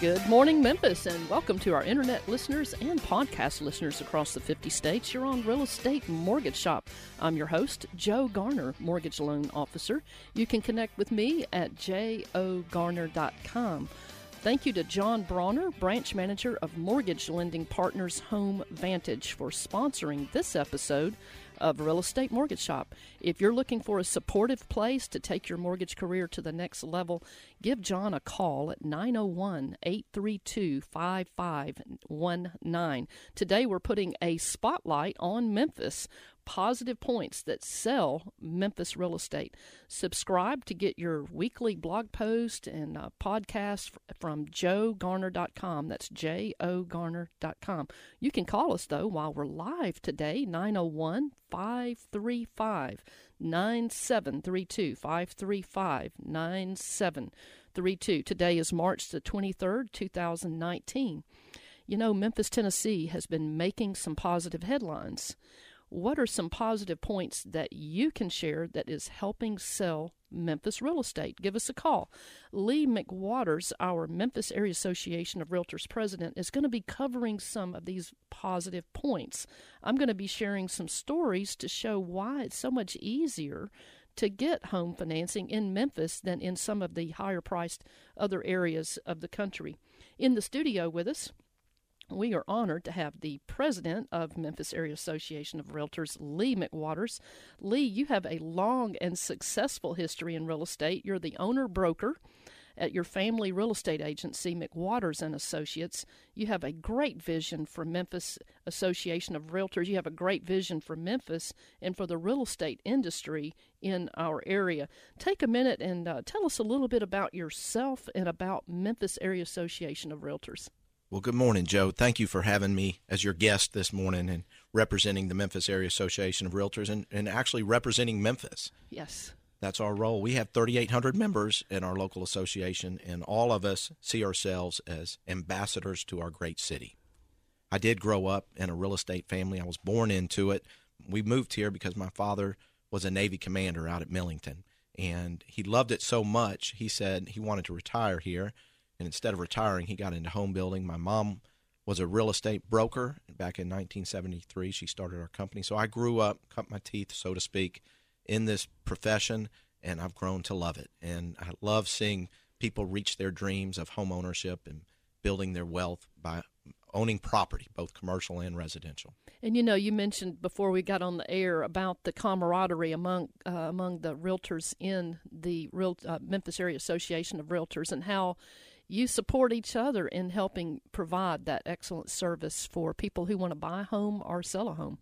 Good morning, Memphis, and welcome to our internet listeners and podcast listeners across the 50 states. You're on Real Estate Mortgage Shop. I'm your host, Joe Garner, Mortgage Loan Officer. You can connect with me at jogarner.com. Thank you to John Bronner, Branch Manager of Mortgage Lending Partners Home Vantage, for sponsoring this episode of Real Estate Mortgage Shop. If you're looking for a supportive place to take your mortgage career to the next level, give John a call at 901 832 5519. Today we're putting a spotlight on Memphis positive points that sell Memphis real estate. Subscribe to get your weekly blog post and uh, podcast from jogarner.com. That's J O Garner.com. You can call us, though, while we're live today, 901 535 9732. 535 9732. Today is March the 23rd, 2019. You know, Memphis, Tennessee has been making some positive headlines what are some positive points that you can share that is helping sell Memphis real estate? Give us a call. Lee McWaters, our Memphis Area Association of Realtors president, is going to be covering some of these positive points. I'm going to be sharing some stories to show why it's so much easier to get home financing in Memphis than in some of the higher priced other areas of the country. In the studio with us, we are honored to have the president of Memphis Area Association of Realtors, Lee McWaters. Lee, you have a long and successful history in real estate. You're the owner broker at your family real estate agency, McWaters and Associates. You have a great vision for Memphis Association of Realtors. You have a great vision for Memphis and for the real estate industry in our area. Take a minute and uh, tell us a little bit about yourself and about Memphis Area Association of Realtors. Well, good morning, Joe. Thank you for having me as your guest this morning and representing the Memphis Area Association of Realtors and, and actually representing Memphis. Yes. That's our role. We have 3,800 members in our local association, and all of us see ourselves as ambassadors to our great city. I did grow up in a real estate family. I was born into it. We moved here because my father was a Navy commander out at Millington, and he loved it so much, he said he wanted to retire here and instead of retiring, he got into home building. My mom was a real estate broker back in 1973. She started our company. So I grew up, cut my teeth, so to speak, in this profession, and I've grown to love it. And I love seeing people reach their dreams of home ownership and building their wealth by owning property, both commercial and residential. And you know, you mentioned before we got on the air about the camaraderie among uh, among the realtors in the real uh, Memphis Area Association of Realtors, and how you support each other in helping provide that excellent service for people who want to buy a home or sell a home.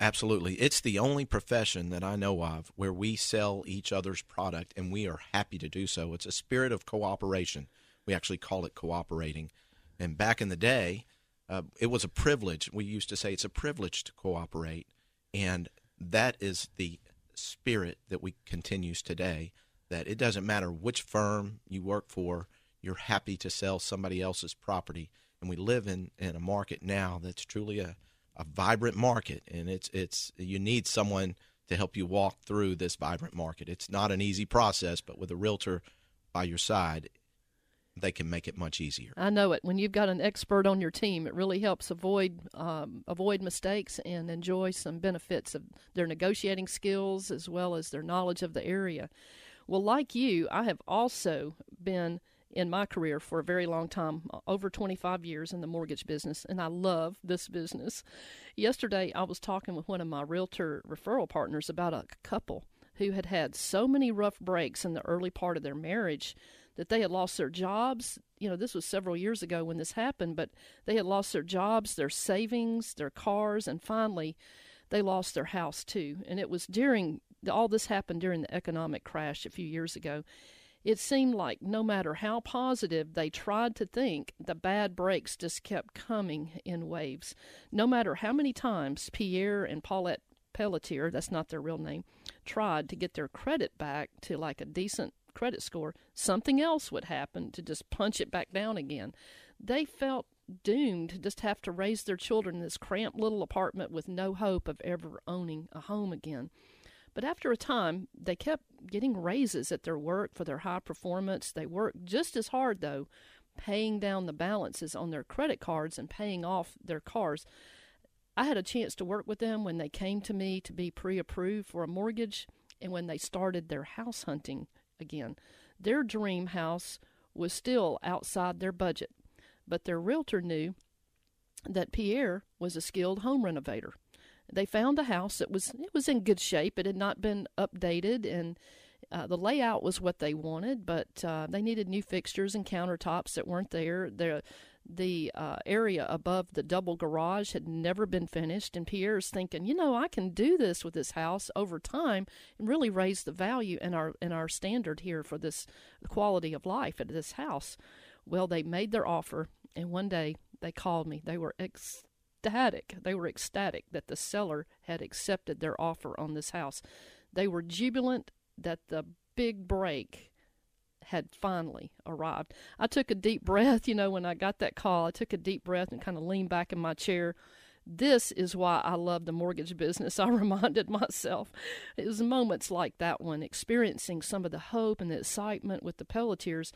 Absolutely. It's the only profession that I know of where we sell each other's product and we are happy to do so. It's a spirit of cooperation. We actually call it cooperating. And back in the day, uh, it was a privilege. We used to say it's a privilege to cooperate. And that is the spirit that we continues today that it doesn't matter which firm you work for you're happy to sell somebody else's property. And we live in, in a market now that's truly a, a vibrant market, and it's it's you need someone to help you walk through this vibrant market. It's not an easy process, but with a realtor by your side, they can make it much easier. I know it. When you've got an expert on your team, it really helps avoid um, avoid mistakes and enjoy some benefits of their negotiating skills as well as their knowledge of the area. Well, like you, I have also been in my career for a very long time, over 25 years in the mortgage business, and I love this business. Yesterday, I was talking with one of my realtor referral partners about a couple who had had so many rough breaks in the early part of their marriage that they had lost their jobs. You know, this was several years ago when this happened, but they had lost their jobs, their savings, their cars, and finally they lost their house too. And it was during all this happened during the economic crash a few years ago. It seemed like no matter how positive they tried to think, the bad breaks just kept coming in waves. No matter how many times Pierre and Paulette Pelletier, that's not their real name, tried to get their credit back to like a decent credit score, something else would happen to just punch it back down again. They felt doomed to just have to raise their children in this cramped little apartment with no hope of ever owning a home again. But after a time, they kept getting raises at their work for their high performance. They worked just as hard, though, paying down the balances on their credit cards and paying off their cars. I had a chance to work with them when they came to me to be pre approved for a mortgage and when they started their house hunting again. Their dream house was still outside their budget, but their realtor knew that Pierre was a skilled home renovator. They found a house that was it was in good shape. It had not been updated and uh, the layout was what they wanted, but uh, they needed new fixtures and countertops that weren't there. The the uh, area above the double garage had never been finished, and Pierre's thinking, you know, I can do this with this house over time and really raise the value in our in our standard here for this quality of life at this house. Well, they made their offer, and one day they called me. They were ecstatic. They were ecstatic that the seller had accepted their offer on this house. They were jubilant that the big break had finally arrived. I took a deep breath, you know, when I got that call. I took a deep breath and kind of leaned back in my chair. This is why I love the mortgage business, I reminded myself. It was moments like that one, experiencing some of the hope and the excitement with the Pelletiers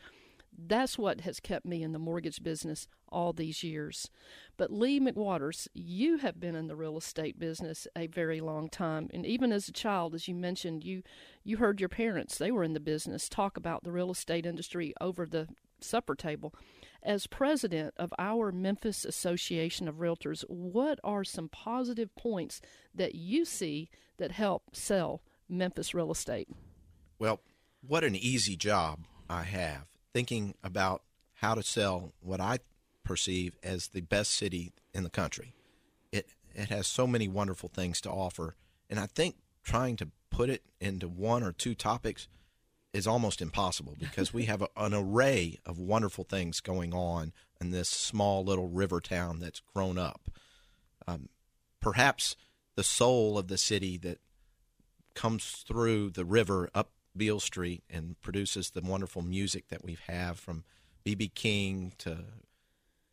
that's what has kept me in the mortgage business all these years. But Lee McWaters, you have been in the real estate business a very long time, and even as a child, as you mentioned, you you heard your parents they were in the business talk about the real estate industry over the supper table. As president of our Memphis Association of Realtors, what are some positive points that you see that help sell Memphis real estate? Well, what an easy job I have thinking about how to sell what I perceive as the best city in the country. It it has so many wonderful things to offer, and I think trying to put it into one or two topics is almost impossible because we have a, an array of wonderful things going on in this small little river town that's grown up. Um, perhaps the soul of the city that comes through the river up Beale Street and produces the wonderful music that we have from B.B. King to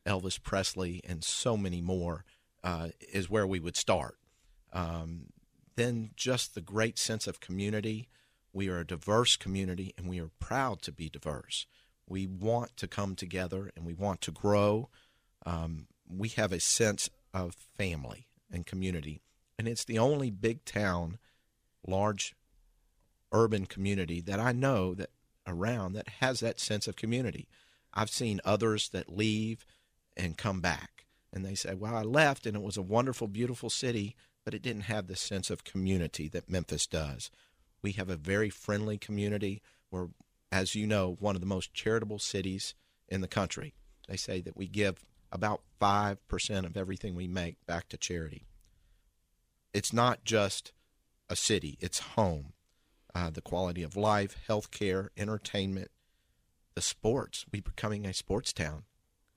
Elvis Presley and so many more uh, is where we would start. Um, then just the great sense of community. We are a diverse community and we are proud to be diverse. We want to come together and we want to grow. Um, we have a sense of family and community. And it's the only big town, large urban community that I know that around that has that sense of community. I've seen others that leave and come back and they say, "Well, I left and it was a wonderful, beautiful city, but it didn't have the sense of community that Memphis does." We have a very friendly community. We're, as you know, one of the most charitable cities in the country. They say that we give about 5% of everything we make back to charity. It's not just a city, it's home uh, the quality of life, health care, entertainment, the sports. We're becoming a sports town.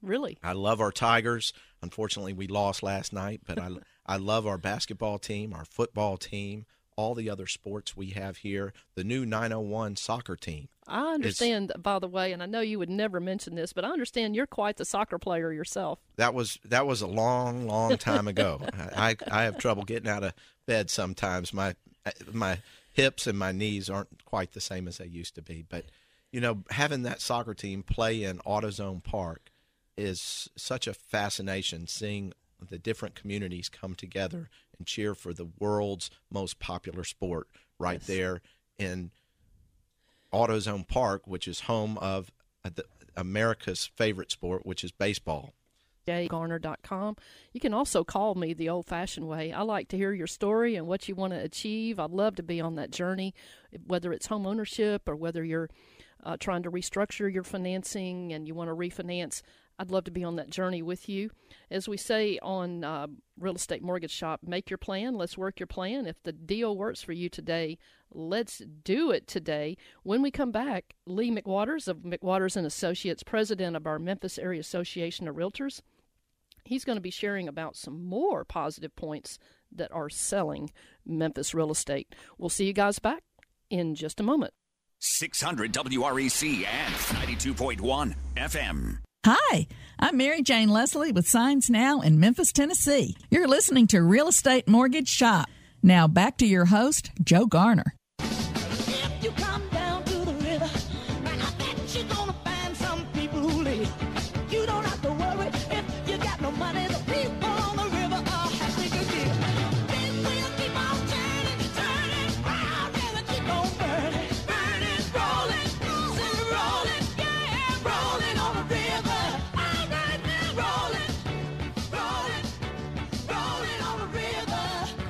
Really? I love our Tigers. Unfortunately, we lost last night, but I, I love our basketball team, our football team, all the other sports we have here, the new 901 soccer team. I understand, by the way, and I know you would never mention this, but I understand you're quite the soccer player yourself. That was that was a long, long time ago. I, I have trouble getting out of bed sometimes. My my hips and my knees aren't quite the same as they used to be. But you know, having that soccer team play in AutoZone Park is such a fascination. Seeing the different communities come together and cheer for the world's most popular sport right yes. there in AutoZone Park, which is home of the, America's favorite sport, which is baseball jgarner.com. You can also call me the old fashioned way. I like to hear your story and what you want to achieve. I'd love to be on that journey, whether it's home ownership or whether you're uh, trying to restructure your financing and you want to refinance. I'd love to be on that journey with you. As we say on uh, Real Estate Mortgage Shop, make your plan. Let's work your plan. If the deal works for you today, let's do it today. When we come back, Lee McWaters of McWaters and Associates, president of our Memphis Area Association of Realtors, he's going to be sharing about some more positive points that are selling Memphis real estate. We'll see you guys back in just a moment. 600 WREC and 92.1 FM. Hi, I'm Mary Jane Leslie with Signs Now in Memphis, Tennessee. You're listening to Real Estate Mortgage Shop. Now back to your host, Joe Garner.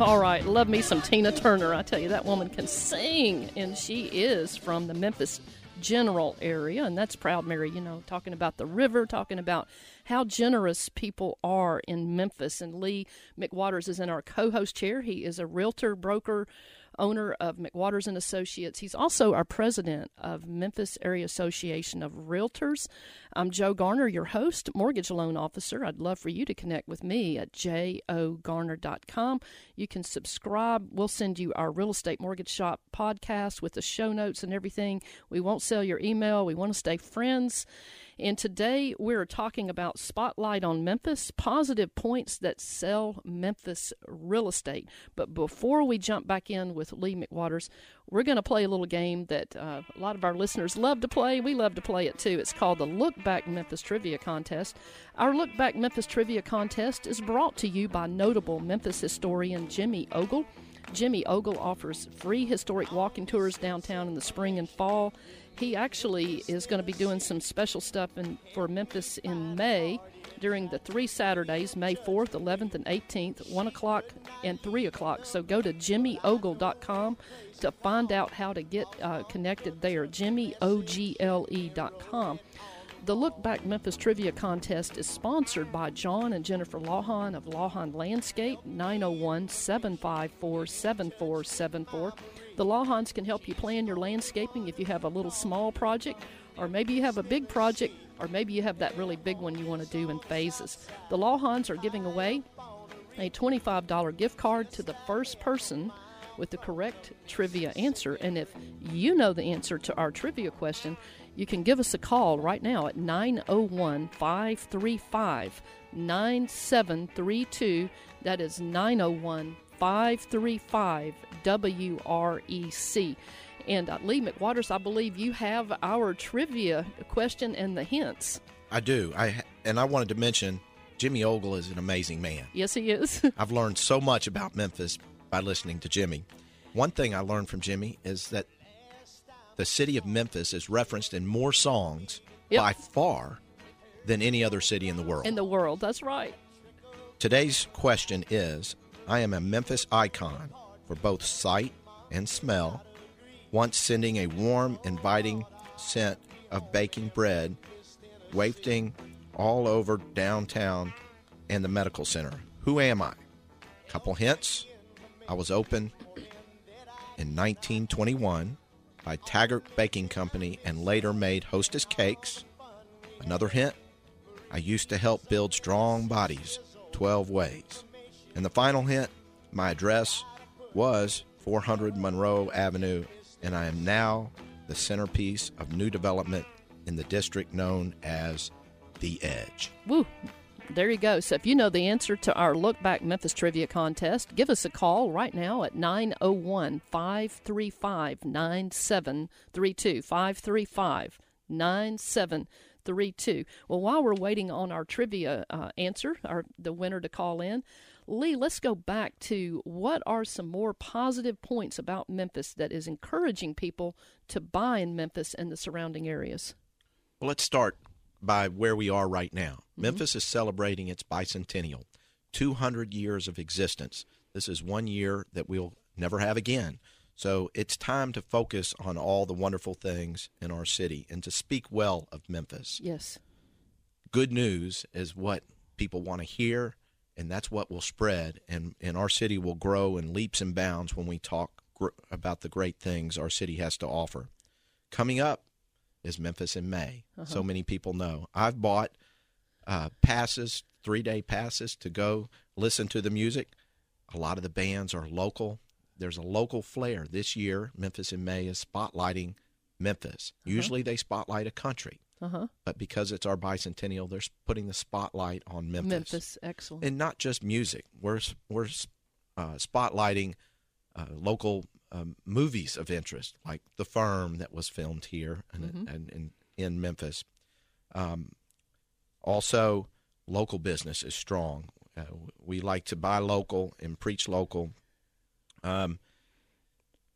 All right, love me some Tina Turner. I tell you, that woman can sing, and she is from the Memphis general area, and that's proud Mary, you know, talking about the river, talking about how generous people are in Memphis. And Lee McWaters is in our co host chair. He is a realtor, broker, owner of McWaters and Associates. He's also our president of Memphis Area Association of Realtors. I'm Joe Garner, your host, mortgage loan officer. I'd love for you to connect with me at jogarner.com. You can subscribe. We'll send you our real estate mortgage shop podcast with the show notes and everything. We won't sell your email. We want to stay friends. And today we're talking about Spotlight on Memphis, positive points that sell Memphis real estate. But before we jump back in with Lee McWaters, we're going to play a little game that uh, a lot of our listeners love to play. We love to play it too. It's called the Look Back Memphis Trivia Contest. Our Look Back Memphis Trivia Contest is brought to you by notable Memphis historian Jimmy Ogle. Jimmy Ogle offers free historic walking tours downtown in the spring and fall. He actually is going to be doing some special stuff in, for Memphis in May during the three Saturdays, May 4th, 11th, and 18th, 1 o'clock and 3 o'clock. So go to jimmyogle.com to find out how to get uh, connected there. jimmyogle.com. The Look Back Memphis Trivia Contest is sponsored by John and Jennifer Lawhon of Lawhon Landscape, 901 754 7474. The Lawhons can help you plan your landscaping if you have a little small project, or maybe you have a big project, or maybe you have that really big one you want to do in phases. The Lawhons are giving away a $25 gift card to the first person with the correct trivia answer. And if you know the answer to our trivia question, you can give us a call right now at 901 535 9732. That is 901 535 WREC. And uh, Lee McWaters, I believe you have our trivia question and the hints. I do. I and I wanted to mention Jimmy Ogle is an amazing man. Yes, he is. I've learned so much about Memphis by listening to Jimmy. One thing I learned from Jimmy is that the city of Memphis is referenced in more songs Yep. by far than any other city in the world. in the world, that's right. Today's question is I am a Memphis icon for both sight and smell, once sending a warm, inviting scent of baking bread wafting all over downtown and the medical center. Who am I? Couple hints. I was open in 1921 by Taggart Baking Company and later made Hostess Cakes. Another hint I used to help build strong bodies 12 ways. And the final hint my address was 400 Monroe Avenue, and I am now the centerpiece of new development in the district known as The Edge. Woo. There you go. So if you know the answer to our Look Back Memphis Trivia Contest, give us a call right now at 901 535 9732. 535 9732. Well, while we're waiting on our trivia uh, answer, our, the winner to call in, Lee, let's go back to what are some more positive points about Memphis that is encouraging people to buy in Memphis and the surrounding areas? Well, let's start by where we are right now. Mm-hmm. Memphis is celebrating its bicentennial, 200 years of existence. This is one year that we'll never have again. So it's time to focus on all the wonderful things in our city and to speak well of Memphis. Yes. Good news is what people want to hear, and that's what will spread. And, and our city will grow in leaps and bounds when we talk gr- about the great things our city has to offer. Coming up is Memphis in May. So many people know. I've bought uh, passes, three day passes to go listen to the music. A lot of the bands are local. There's a local flair. This year, Memphis in May is spotlighting Memphis. Usually they spotlight a country, Uh huh. but because it's our bicentennial, they're putting the spotlight on Memphis. Memphis, excellent. And not just music. We're, we're uh, spotlighting uh, local um, movies of interest, like The Firm that was filmed here and, and, and in Memphis. Um, also, local business is strong. Uh, we like to buy local and preach local. Um,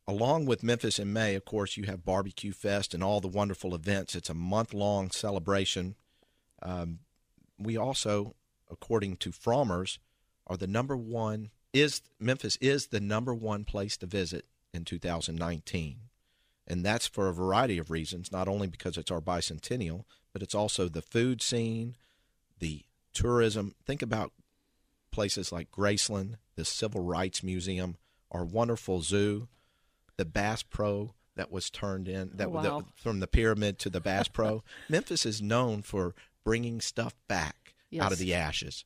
along with Memphis in May, of course, you have Barbecue Fest and all the wonderful events. It's a month long celebration. Um, we also, according to Frommer's, are the number one is Memphis is the number one place to visit in 2019. And that's for a variety of reasons, not only because it's our bicentennial, but it's also the food scene, the tourism. Think about places like Graceland, the Civil Rights Museum, our wonderful zoo, the Bass Pro that was turned in that, Oh, wow. that from the pyramid to the Bass Pro. Memphis is known for bringing stuff back out of the ashes.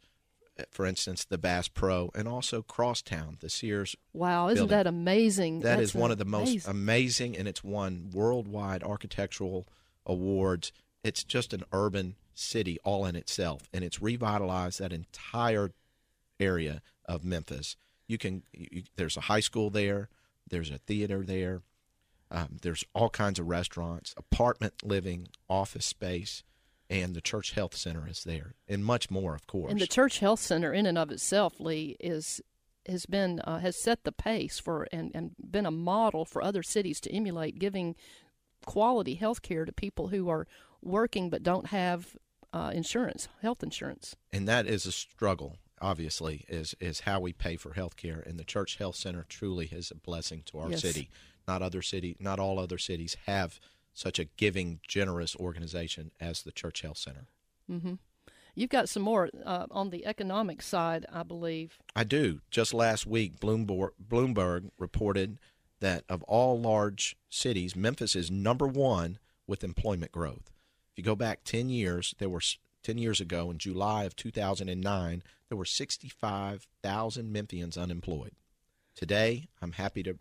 For instance, the Bass Pro and also Crosstown, the Sears wow, isn't building. that amazing? That That's is one of the most amazing. amazing, and it's won worldwide architectural awards. It's just an urban city all in itself, and it's revitalized that entire area of Memphis. You can you, there's a high school there, there's a theater there, um, there's all kinds of restaurants, apartment living, office space, and the church health center is there, and much more, of course. And the Church Health Center, in and of itself, Lee, is has been uh, has set the pace for and, and been a model for other cities to emulate, giving quality health care to people who are working but don't have uh, insurance, health insurance. and that is a struggle obviously is is how we pay for health care and the church health center truly is a blessing to our Yes. city not other city not all other cities have such a giving generous organization as the church health center. You've got some more uh, on the economic side, I believe. i do. Just last week bloomberg bloomberg reported that of all large cities memphis is number 1 with employment growth. If you go back 10 years there were 10 years ago in july of 2009 there were 65,000 Memphians unemployed. Today, I'm happy to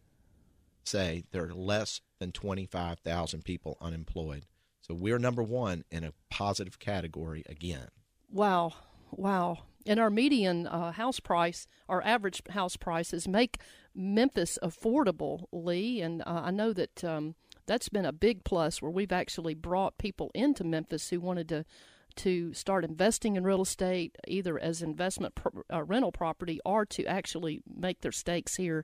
say there are less than 25,000 people unemployed. So we're number one in a positive category again. Wow, wow. And our median uh, house price, our average house prices make Memphis affordable, Lee. And uh, I know that um, that's been a big plus where we've actually brought people into Memphis who wanted to to start investing in real estate, either as investment pro- uh, rental property or to actually make their stakes here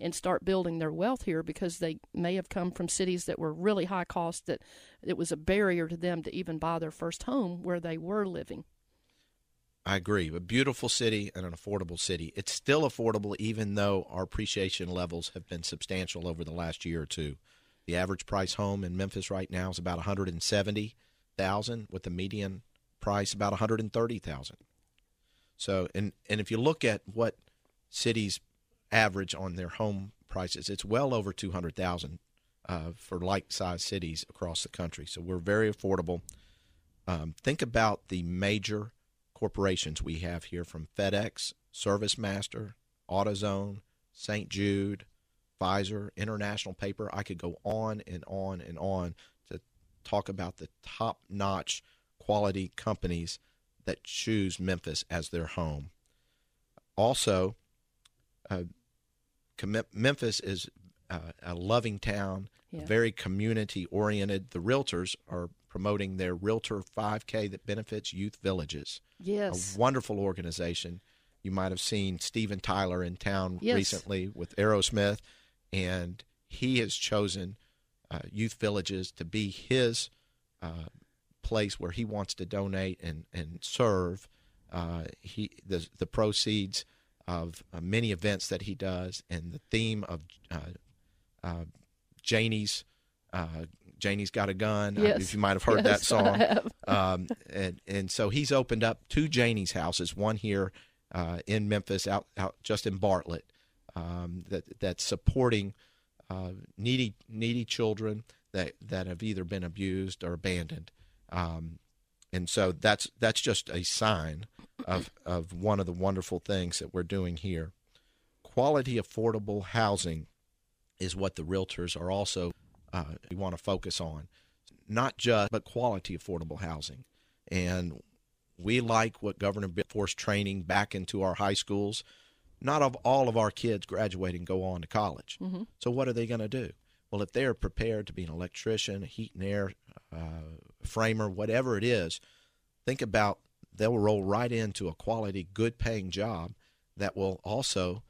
and start building their wealth here because they may have come from cities that were really high cost that it was a barrier to them to even buy their first home where they were living. I agree. A beautiful city and an affordable city. It's still affordable even though our appreciation levels have been substantial over the last year or two. The average price home in Memphis right now is about 170,000 with the median price about 130,000. So and and if you look at what cities average on their home prices, it's well over 200,000 uh, for like-sized cities across the country. So we're very affordable. Um, think about the major corporations we have here from FedEx, ServiceMaster, AutoZone, St. Jude, Pfizer, International Paper. I could go on and on and on to talk about the top notch quality companies that choose Memphis as their home. Also, Memphis is uh, a loving town, Yeah. very community oriented. The realtors are promoting their Realtor 5K that benefits youth villages Yes. a wonderful organization. You might have seen Steven Tyler in town Yes. recently with Aerosmith, and he has chosen uh, youth villages to be his uh, place where he wants to donate and and serve. Uh, he the the proceeds of uh, many events that he does, and the theme of uh, uh, Janie's. Uh, Janie's got a gun. Yes. if you might have heard that Yes, I song, um, and and so he's opened up two Janie's houses, one here uh, in Memphis, out out just in Bartlett, um, that that's supporting uh, needy needy children that that have either been abused or abandoned, um, and so that's that's just a sign of of one of the wonderful things that we're doing here. quality, affordable housing is what the realtors are also uh, we want to focus on, not just but quality, affordable housing, and we like what Governor Bill forced training back into our high schools. Not of all of our kids graduating go on to college. Mm-hmm. So what are they going to do? Well, if they are prepared to be an electrician, a heat and air uh, framer, whatever it is, think about they'll roll right into a quality, good paying job that will also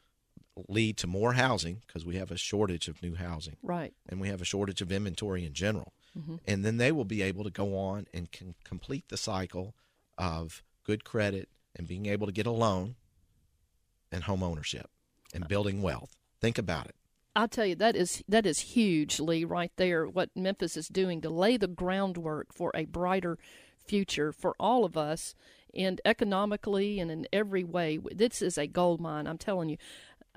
lead to more housing because we have a shortage of new housing. Right. And we have a shortage of inventory in general. Mm-hmm. And then they will be able to go on and can complete the cycle of good credit and being able to get a loan and home ownership and building wealth. Think about it. I'll tell you that is that is huge, Lee, right there. What Memphis is doing to lay the groundwork for a brighter future for all of us, and economically and in every way. This is a gold mine. I'm telling you.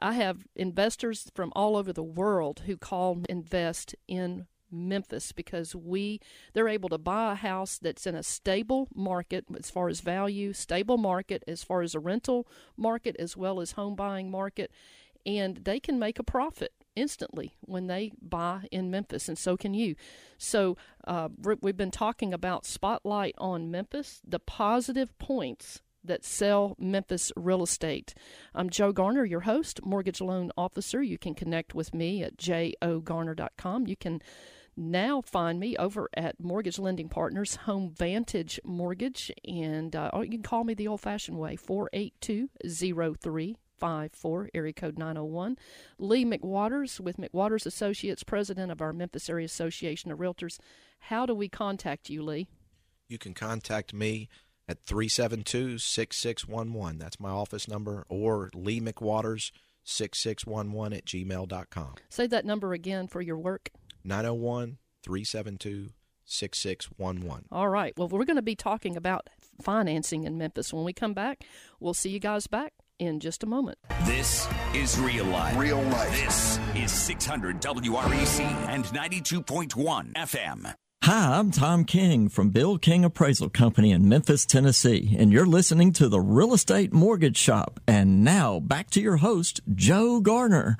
I have investors from all over the world who call invest in Memphis because we they're able to buy a house that's in a stable market as far as value, stable market as far as a rental market as well as home buying market and they can make a profit instantly when they buy in Memphis, and so can you. So, uh, we've been talking about Spotlight on Memphis, the positive points that sell Memphis real estate. I'm Joe Garner, your host, mortgage loan officer. You can connect with me at jogarner.com. You can now find me over at Mortgage Lending Partners Home Vantage Mortgage, and uh, you can call me the old fashioned way 482 0354, area code 901. Lee McWaters with McWaters Associates, president of our Memphis Area Association of Realtors. How do we contact you, Lee? You can contact me at 372 6611. That's my office number, or Lee McWaters 6611 at gmail.com. Say that number again for your work. 901 372 6611. All right. Well, we're going to be talking about financing in Memphis. When we come back, we'll see you guys back in just a moment. This is Real Life. Real life. This is 600 WREC and 92.1 FM. Hi, I'm Tom King from Bill King Appraisal Company in Memphis, Tennessee, and you're listening to the Real Estate Mortgage Shop. And now back to your host, Joe Garner.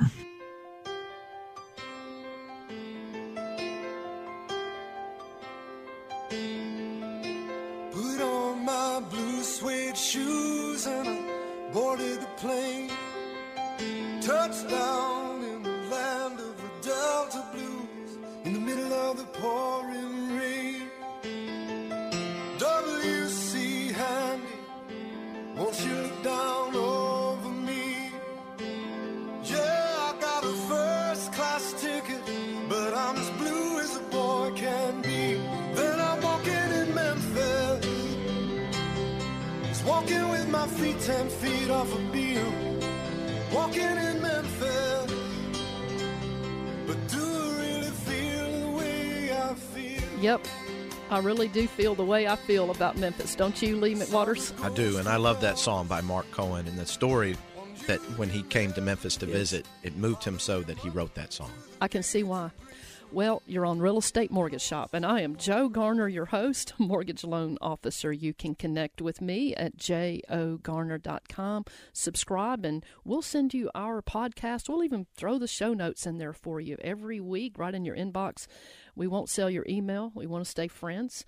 Do feel the way I feel about Memphis. Don't you, Lee McWaters? I do, and I love that song by Marc Cohn and the story that when he came to Memphis to visit, it moved him so that he wrote that song. I can see why. Well, you're on Real Estate Mortgage Shop, and I am Joe Garner, your host, mortgage loan officer. You can connect with me at jogarner.com. Subscribe, and we'll send you our podcast. We'll even throw the show notes in there for you every week, right in your inbox. We won't sell your email. We want to stay friends.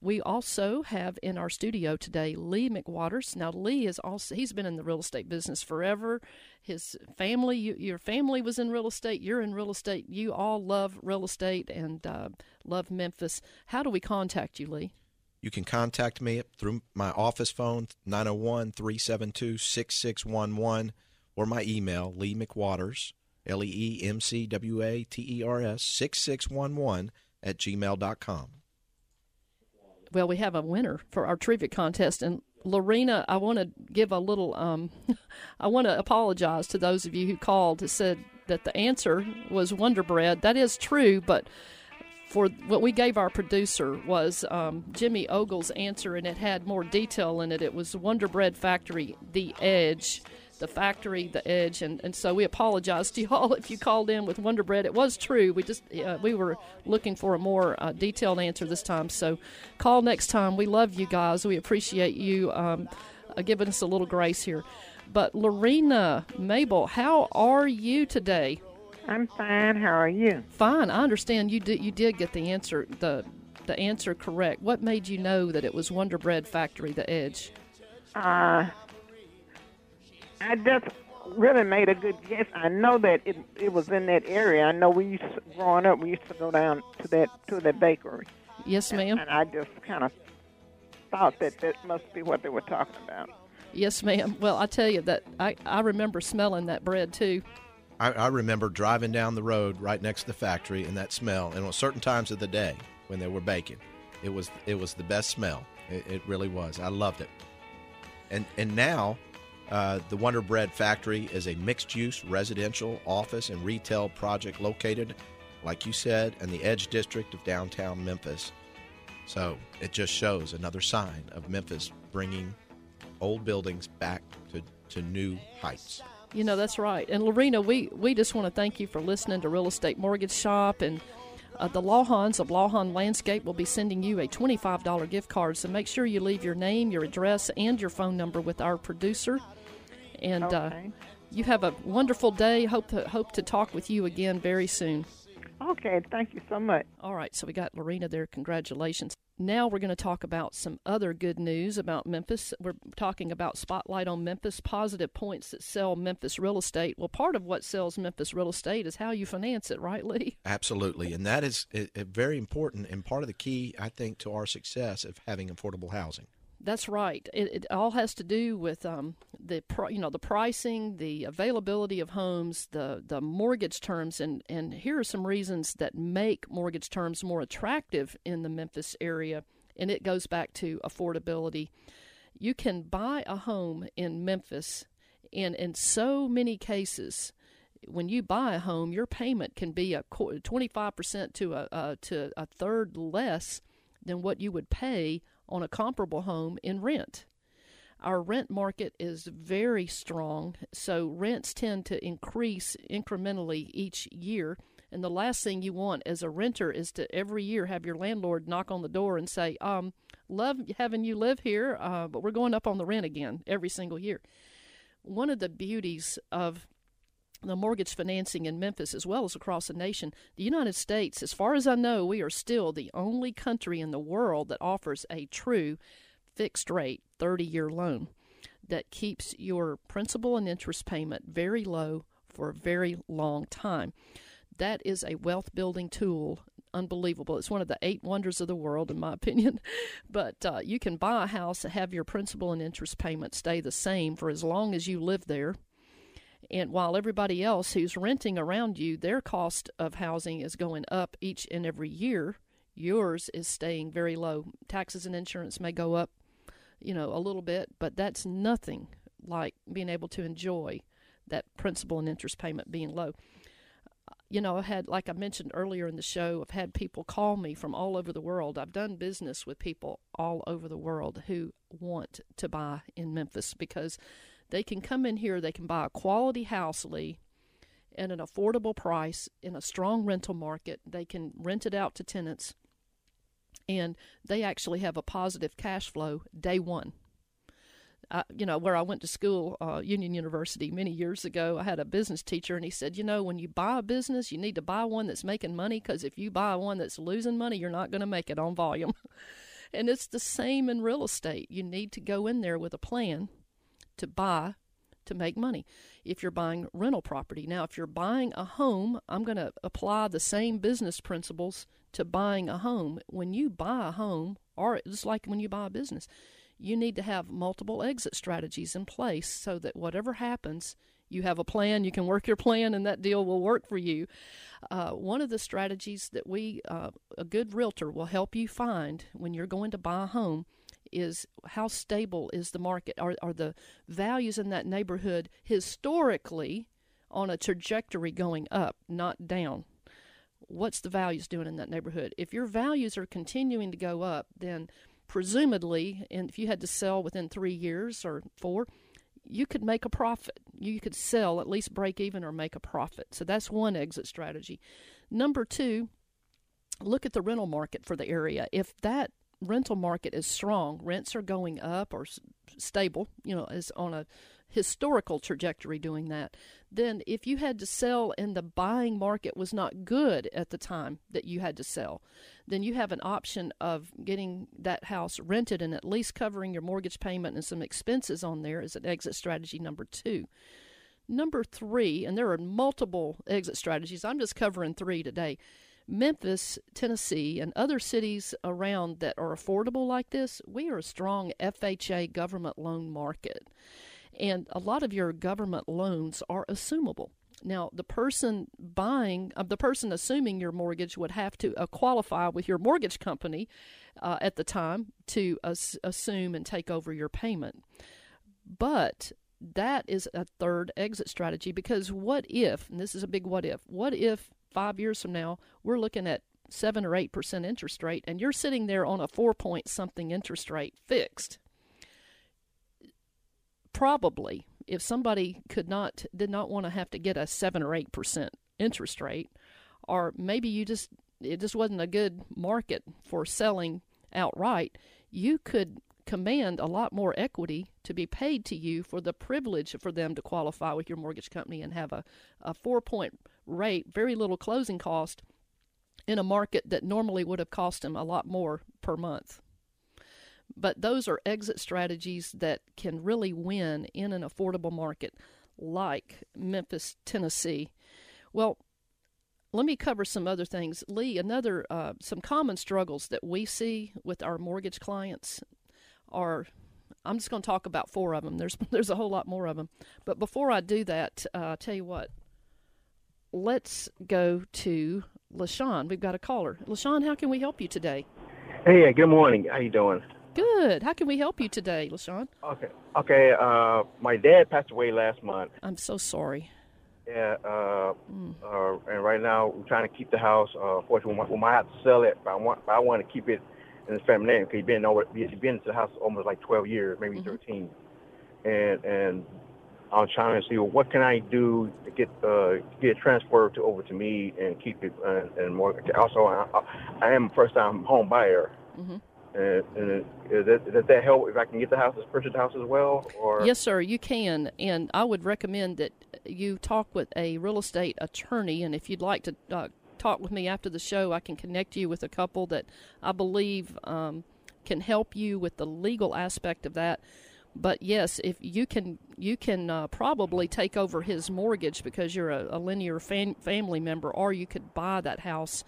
We also have in our studio today Lee McWaters. Now Lee is also he's been in the real estate business forever. His family, you, your family was in real estate. You're in real estate. You all love real estate and uh, love Memphis. How do we contact you, Lee? You can contact me through my office phone, 901 372 6611, or my email, Lee McWaters, L E E M C W A T E R S, 6611 at gmail.com. Well, we have a winner for our trivia contest, and Lorena, I want to give a little. Um, I want to apologize to those of you who called and said that the answer was Wonder Bread. That is true, but for what we gave our producer was um, Jimmy Ogle's answer, and it had more detail in it. It was Wonder Bread Factory, The Edge, the factory, the edge, and, and so we apologize to y'all if you called in with Wonder Bread. It was true. We just uh, we were looking for a more uh, detailed answer this time. So call next time. We love you guys. We appreciate you um, uh, giving us a little grace here. But Lorena, Mabel, how are you today? I'm fine. How are you? Fine. I understand you did you did get the answer the the answer correct. What made you know that it was Wonder Bread Factory, the Edge? Uh, I just really made a good guess. I know that it it was in that area. I know we used to, growing up we used to go down to that to that bakery, Yes, ma'am. and I just kind of thought that that must be what they were talking about. Yes, ma'am. Well, I tell you that I, I remember smelling that bread too. I, I remember driving down the road right next to the factory and that smell, and on certain times of the day when they were baking, it was it was the best smell. It, it really was. I loved it. And and now, uh, the Wonder Bread Factory is a mixed-use residential, office, and retail project located, like you said, in the Edge District of downtown Memphis. So it just shows another sign of Memphis bringing old buildings back to, to new heights. You know, that's right. And Lorena, we, we just want to thank you for listening to Real Estate Mortgage Shop. And uh, the Lawhons of Lawhon Landscape will be sending you a $25 gift card. So make sure you leave your name, your address, and your phone number with our producer. And uh, you have a wonderful day. Hope to, hope to talk with you again very soon. Okay, thank you so much. All right, so we got Lorena there. Congratulations. Now we're going to talk about some other good news about Memphis. We're talking about Spotlight on Memphis, positive points that sell Memphis real estate. Well, part of what sells Memphis real estate is how you finance it, right, Lee? Absolutely, and that is very important and part of the key, I think, to our success of having affordable housing. That's right. It, it all has to do with um, the pri- you know the pricing, the availability of homes, the the mortgage terms, and and here are some reasons that make mortgage terms more attractive in the Memphis area. And it goes back to affordability. You can buy a home in Memphis, and in so many cases, when you buy a home, your payment can be a twenty five percent to a uh, to a third less than what you would pay on a comparable home in rent. Our rent market is very strong, so rents tend to increase incrementally each year. And the last thing you want as a renter is to every year have your landlord knock on the door and say, um, Love having you live here, uh, but we're going up on the rent again every single year. One of the beauties of the mortgage financing in Memphis as well as across the nation. The United States, as far as I know, we are still the only country in the world that offers a true fixed rate 30 year loan that keeps your principal and interest payment very low for a very long time. That is a wealth building tool. Unbelievable. It's one of the eight wonders of the world, in my opinion. But uh, you can buy a house and have your principal and interest payment stay the same for as long as you live there and while everybody else who's renting around you, their cost of housing is going up each and every year, yours is staying very low. Taxes and insurance may go up, you know, a little bit, but that's nothing like being able to enjoy that principal and interest payment being low. You know, I had, like I mentioned earlier in the show, I've had people call me from all over the world. I've done business with people all over the world who want to buy in Memphis because they can come in here, they can buy a quality house, Lee, at an affordable price in a strong rental market. They can rent it out to tenants, and they actually have a positive cash flow day one. You know, where I went to school, uh, Union University, many years ago, I had a business teacher, and he said, you know, when you buy a business, you need to buy one that's making money because if you buy one that's losing money, you're not going to make it on volume. and it's the same in real estate. You need to go in there with a plan to buy to make money if you're buying rental property. Now, if you're buying a home, I'm going to apply the same business principles to buying a home. When you buy a home, or just like when you buy a business, you need to have multiple exit strategies in place so that whatever happens, you have a plan, you can work your plan, and that deal will work for you. Uh, one of the strategies that we, uh, a good realtor, will help you find when you're going to buy a home is how stable is the market? Are, are the values in that neighborhood historically on a trajectory going up, not down? What's the values doing in that neighborhood? If your values are continuing to go up, then presumably, and if you had to sell within three years or four, you could make a profit. You could sell, at least break even or make a profit. So that's one exit strategy. Number two, look at the rental market for the area. If that rental market is strong, rents are going up or stable, you know, is on a historical trajectory doing that, then if you had to sell and the buying market was not good at the time that you had to sell, then you have an option of getting that house rented and at least covering your mortgage payment and some expenses on there as an exit strategy number two. Number three, and there are multiple exit strategies, I'm just covering three today. Memphis, Tennessee, and other cities around that are affordable like this, we are a strong FHA government loan market. And a lot of your government loans are assumable. Now, the person buying, uh, the person assuming your mortgage would have to uh, qualify with your mortgage company uh, at the time to assume and take over your payment. But that is a third exit strategy because what if, and this is a big what if, what if five years from now we're looking at seven or eight percent interest rate and you're sitting there on a four point something interest rate fixed? Probably, if somebody could not, did not want to have to get a seven or eight percent interest rate, or maybe you just, it just wasn't a good market for selling outright, you could command a lot more equity to be paid to you for the privilege for them to qualify with your mortgage company and have a, a four point rate, very little closing cost in a market that normally would have cost them a lot more per month. But those are exit strategies that can really win in an affordable market like Memphis, Tennessee. Well, let me cover some other things. Lee, another uh, some common struggles that we see with our mortgage clients are I'm just going to talk about four of them. There's there's a whole lot more of them. But before I do that, uh, I'll tell you what. Let's go to LaShawn. We've got a caller. LaShawn, how can we help you today? Hey, good morning. How you doing? Good. How can we help you today, LaShawn? Okay. Okay. Uh, my dad passed away last month. I'm so sorry. Yeah. Uh, mm. uh, and right now we're trying to keep the house. Uh, fortunately, we might have to sell it, but I want, but I want to keep it in his family name because he's been over, he's been to the house almost like 12 years, maybe mm-hmm. 13. And and I'm trying to see well, what can I do to get uh, get transferred to over to me and keep it uh, and more. Also, I, I am a first time home buyer. Mm-hmm. And, and does, that, does that help if I can get the house, purchase the house as well? Or yes, sir, you can. And I would recommend that you talk with a real estate attorney. And if you'd like to uh, talk with me after the show, I can connect you with a couple that I believe um, can help you with the legal aspect of that. But yes, if you can, you can uh, probably take over his mortgage because you're a, a linear fam- family member, or you could buy that house,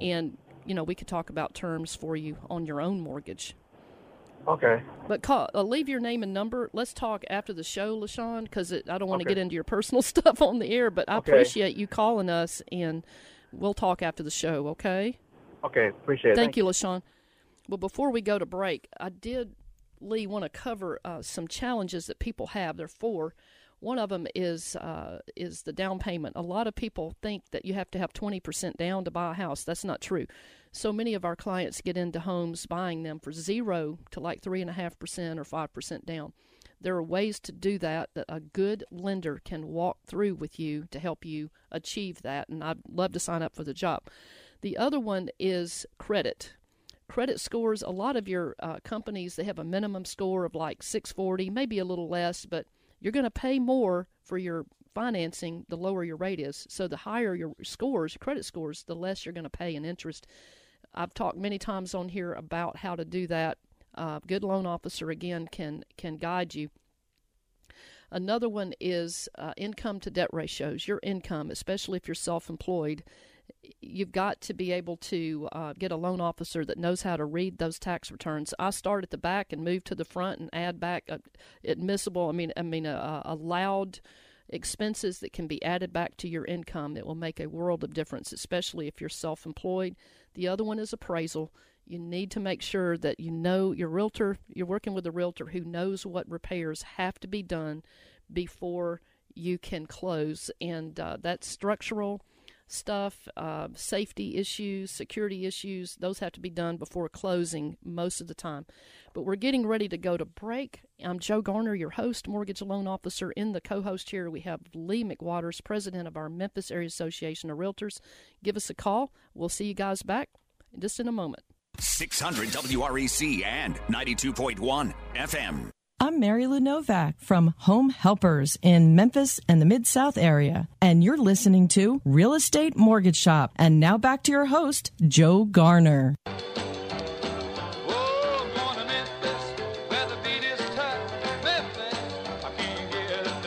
and you know we could talk about terms for you on your own mortgage. Okay. But call, uh, leave your name and number. Let's talk after the show, LaShawn, because I don't want to okay. get into your personal stuff on the air. But I okay. appreciate you calling us and We'll talk after the show, okay? Okay, appreciate it. Thank, Thank you, LaShawn. Well, before we go to break, I did, Lee, want to cover uh, some challenges that people have. There are four. One of them is uh, is the down payment. A lot of people think that you have to have 20% down to buy a house. That's not true. So many of our clients get into homes buying them for zero to like 3.5% or 5% down. There are ways to do that that a good lender can walk through with you to help you achieve that, and I'd love to sign up for the job. The other one is credit. Credit scores, a lot of your uh, companies, they have a minimum score of like 640, maybe a little less, but you're going to pay more for your financing the lower your rate is. So the higher your scores, credit scores, the less you're going to pay in interest. I've talked many times on here about how to do that uh, good loan officer again can can guide you. Another one is uh, income to debt ratios. Your income, especially if you're self-employed, you've got to be able to uh, get a loan officer that knows how to read those tax returns. I start at the back and move to the front and add back uh, admissible. I mean, I mean, uh, allowed expenses that can be added back to your income that will make a world of difference, especially if you're self-employed. The other one is appraisal you need to make sure that you know your realtor, you're working with a realtor who knows what repairs have to be done before you can close. And uh, that's structural stuff, uh, safety issues, security issues, those have to be done before closing most of the time. But we're getting ready to go to break. I'm Joe Garner, your host, mortgage loan officer. In the co host here, we have Lee McWaters, president of our Memphis Area Association of Realtors. Give us a call. We'll see you guys back just in a moment. 600 WREC and 92.1 FM. I'm Mary Lou Novak from Home Helpers in Memphis and the Mid South area, and you're listening to Real Estate Mortgage Shop. And now back to your host, Joe Garner. Oh, I'm Memphis. Where the beat is tough. Memphis. I can't get it.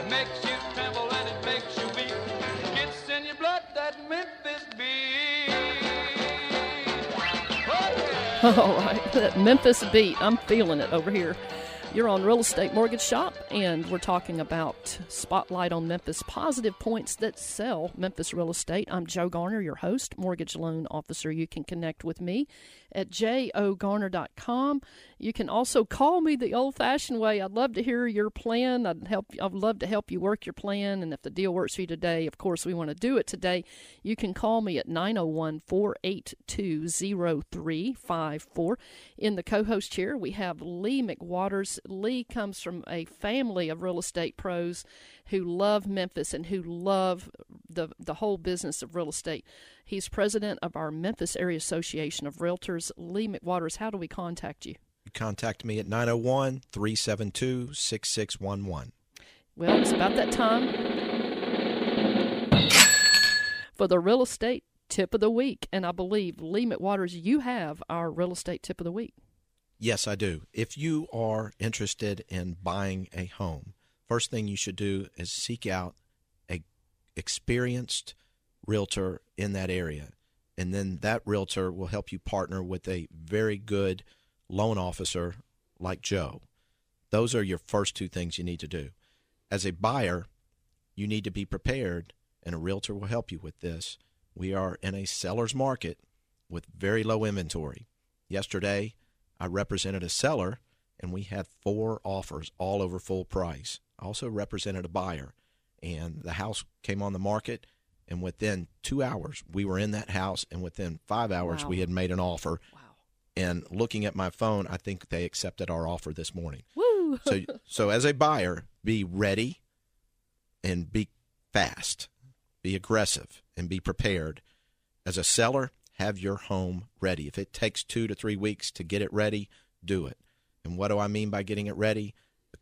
It makes you tremble and it makes you weep. It's in your blood that Memphis beat. Oh, All right, that Memphis beat. I'm feeling it over here. You're on Real Estate Mortgage Shop, and we're talking about Spotlight on Memphis positive points that sell Memphis real estate. I'm Joe Garner, your host, mortgage loan officer. You can connect with me at jogarner.com. You can also call me the old-fashioned way. I'd love to hear your plan. I'd help. I'd love to help you work your plan. And if the deal works for you today, of course, we want to do it today. You can call me at 901-482-0354. In the co-host chair, we have Lee McWaters. Lee comes from a family of real estate pros who love Memphis and who love the the whole business of real estate. He's president of our Memphis Area Association of Realtors. Lee McWaters, how do we contact you? Contact me at 901 372 6611. Well, it's about that time for the real estate tip of the week. And I believe, Lee McWaters, you have our real estate tip of the week. Yes, I do. If you are interested in buying a home, first thing you should do is seek out a experienced realtor in that area. And then that realtor will help you partner with a very good loan officer like Joe. Those are your first two things you need to do. As a buyer, you need to be prepared, and a realtor will help you with this. We are in a seller's market with very low inventory. Yesterday, I represented a seller, and we had four offers all over full price. Also represented a buyer, and the house came on the market and within two hours we were in that house and within five hours Wow. we had made an offer. Wow. and looking at my phone i think they accepted our offer this morning. Woo! so so as a buyer be ready and be fast. Be aggressive and be prepared. As a seller have your home ready. If it takes two to three weeks to get it ready do it. And what do i mean by getting it ready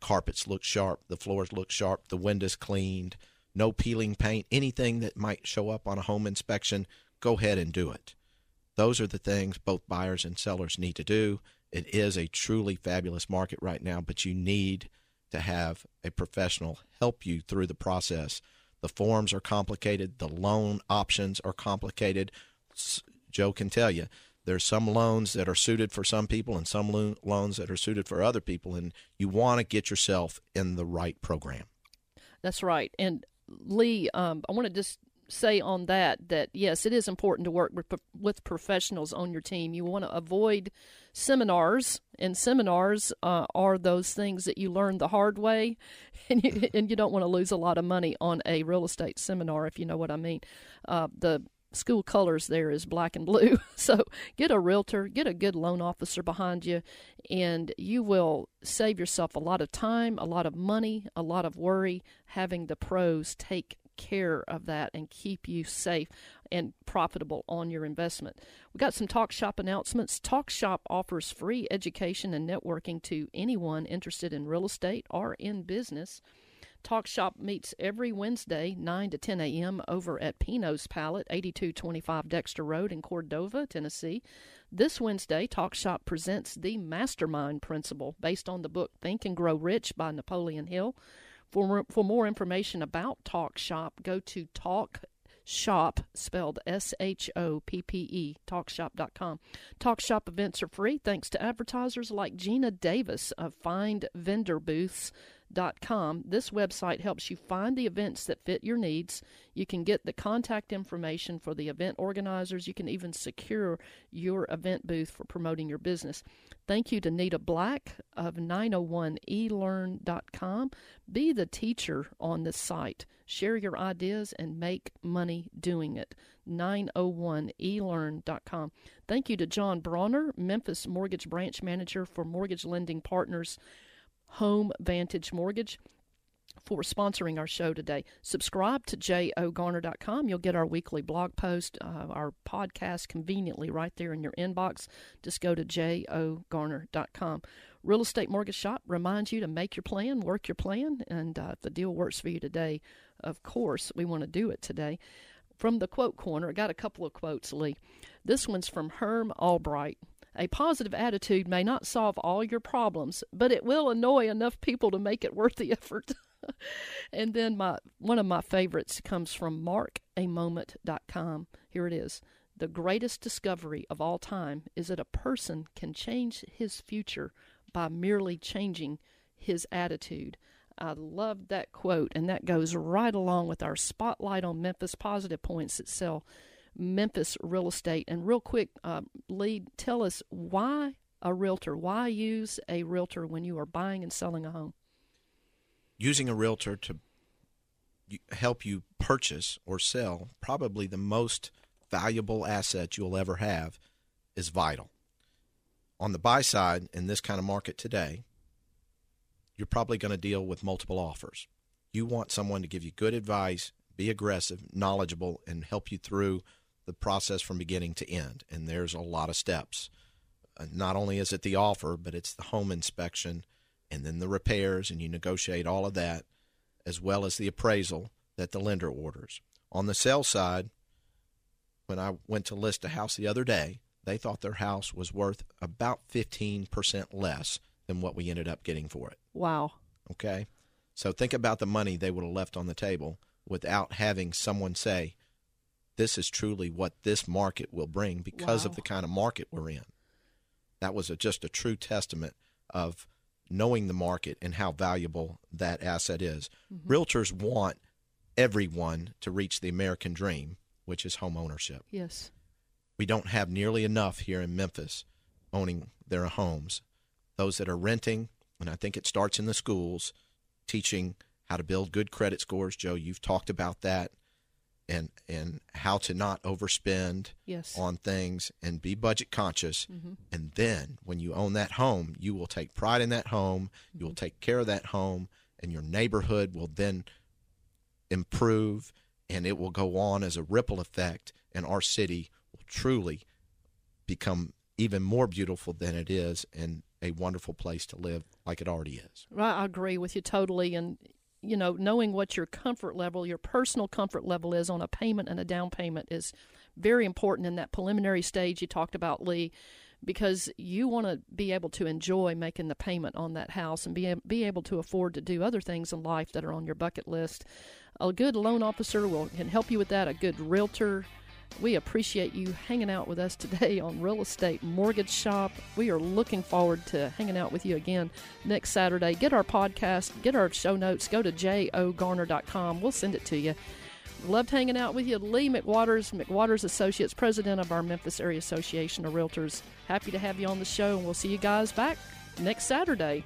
carpets look sharp the floors look sharp the windows cleaned no peeling paint anything that might show up on a home inspection go ahead and do it those are the things both buyers and sellers need to do. It is a truly fabulous market right now, but you need to have a professional help you through the process. The forms are complicated, the loan options are complicated. Joe can tell you there's some loans that are suited for some people and some lo- loans that are suited for other people, and you want to get yourself in the right program. That's right. And Lee, um, I want to just say on that that yes, it is important to work with, with professionals on your team. You want to avoid seminars, and seminars uh, are those things that you learn the hard way, and you, and you don't want to lose a lot of money on a real estate seminar, if you know what I mean. Uh, the school colors there is black and blue. So get a realtor, get a good loan officer behind you, and you will save yourself a lot of time, a lot of money, a lot of worry having the pros take care of that and keep you safe and profitable on your investment. We got some Talk Shop announcements. Talk Shop offers free education and networking to anyone interested in real estate or in business. Talk Shop meets every Wednesday, 9 to 10 a.m., over at Pinot's Palette, 8225 Dexter Road in Cordova, Tennessee. This Wednesday, Talk Shop presents the Mastermind Principle based on the book Think and Grow Rich by Napoleon Hill. For for more information about Talk Shop, go to Talk Shop, spelled S H O P P E, talkshoppe.com. Talk Shop events are free thanks to advertisers like Gina Davis of Find Vendor Booths com. This website helps you find the events that fit your needs. You can get the contact information for the event organizers. You can even secure your event booth for promoting your business. Thank you to Nita Black of 901elearn.com. Be the teacher on this site. Share your ideas and make money doing it. 901elearn.com. Thank you to John Bronner, Memphis Mortgage Branch Manager for Mortgage Lending Partners Home Vantage Mortgage. for sponsoring our show today. Subscribe to jogarner.com. You'll get our weekly blog post, uh, our podcast conveniently right there in your inbox. Just go to jogarner.com. Real Estate Mortgage Shop reminds you to make your plan, work your plan, and uh, if the deal works for you today, of course, we want to do it today. From the quote corner, I got a couple of quotes, Lee. This one's from Herm Albright. A positive attitude may not solve all your problems, but it will annoy enough people to make it worth the effort. and then my one of my favorites comes from markamoment.com. Here it is. The greatest discovery of all time is that a person can change his future by merely changing his attitude. I love that quote, and that goes right along with our spotlight on Memphis positive points that sell Memphis real estate. And real quick, uh, Lee, tell us why a realtor, why use a realtor when you are buying and selling a home? using a realtor to help you purchase or sell probably the most valuable asset you'll ever have is vital. On the buy side, in this kind of market today, you're probably going to deal with multiple offers. You want someone to give you good advice, be aggressive, knowledgeable, and help you through the process from beginning to end. And there's a lot of steps. Uh, not only is it the offer, but it's the home inspection and then the repairs, and you negotiate all of that, as well as the appraisal that the lender orders. On the sell side, when I went to list a house the other day, they thought their house was worth about 15% less than what we ended up getting for it. Wow. Okay. So think about the money they would have left on the table without having someone say, this is truly what this market will bring because wow. of the kind of market we're in. That was a, just a true testament of knowing the market and how valuable that asset is. Mm-hmm. Realtors want everyone to reach the American dream, which is home ownership. Yes. We don't have nearly enough here in Memphis owning their homes. Those that are renting, and I think it starts in the schools, teaching how to build good credit scores. Joe, you've talked about that and and how to not overspend yes. on things and be budget conscious mm-hmm. and then when you own that home you will take pride in that home mm-hmm. you will take care of that home and your neighborhood will then improve and it will go on as a ripple effect and our city will truly become even more beautiful than it is and a wonderful place to live like it already is. Right, I agree with you totally and you know, knowing what your comfort level, your personal comfort level is on a payment and a down payment is very important in that preliminary stage you talked about, Lee, because you want to be able to enjoy making the payment on that house and be, be able to afford to do other things in life that are on your bucket list. A good loan officer will can help you with that, a good realtor we appreciate you hanging out with us today on Real Estate Mortgage Shop. We are looking forward to hanging out with you again next Saturday. Get our podcast, get our show notes, go to jogarner.com. We'll send it to you. Loved hanging out with you. Lee McWaters, McWaters Associates, president of our Memphis Area Association of Realtors. Happy to have you on the show, and we'll see you guys back next Saturday.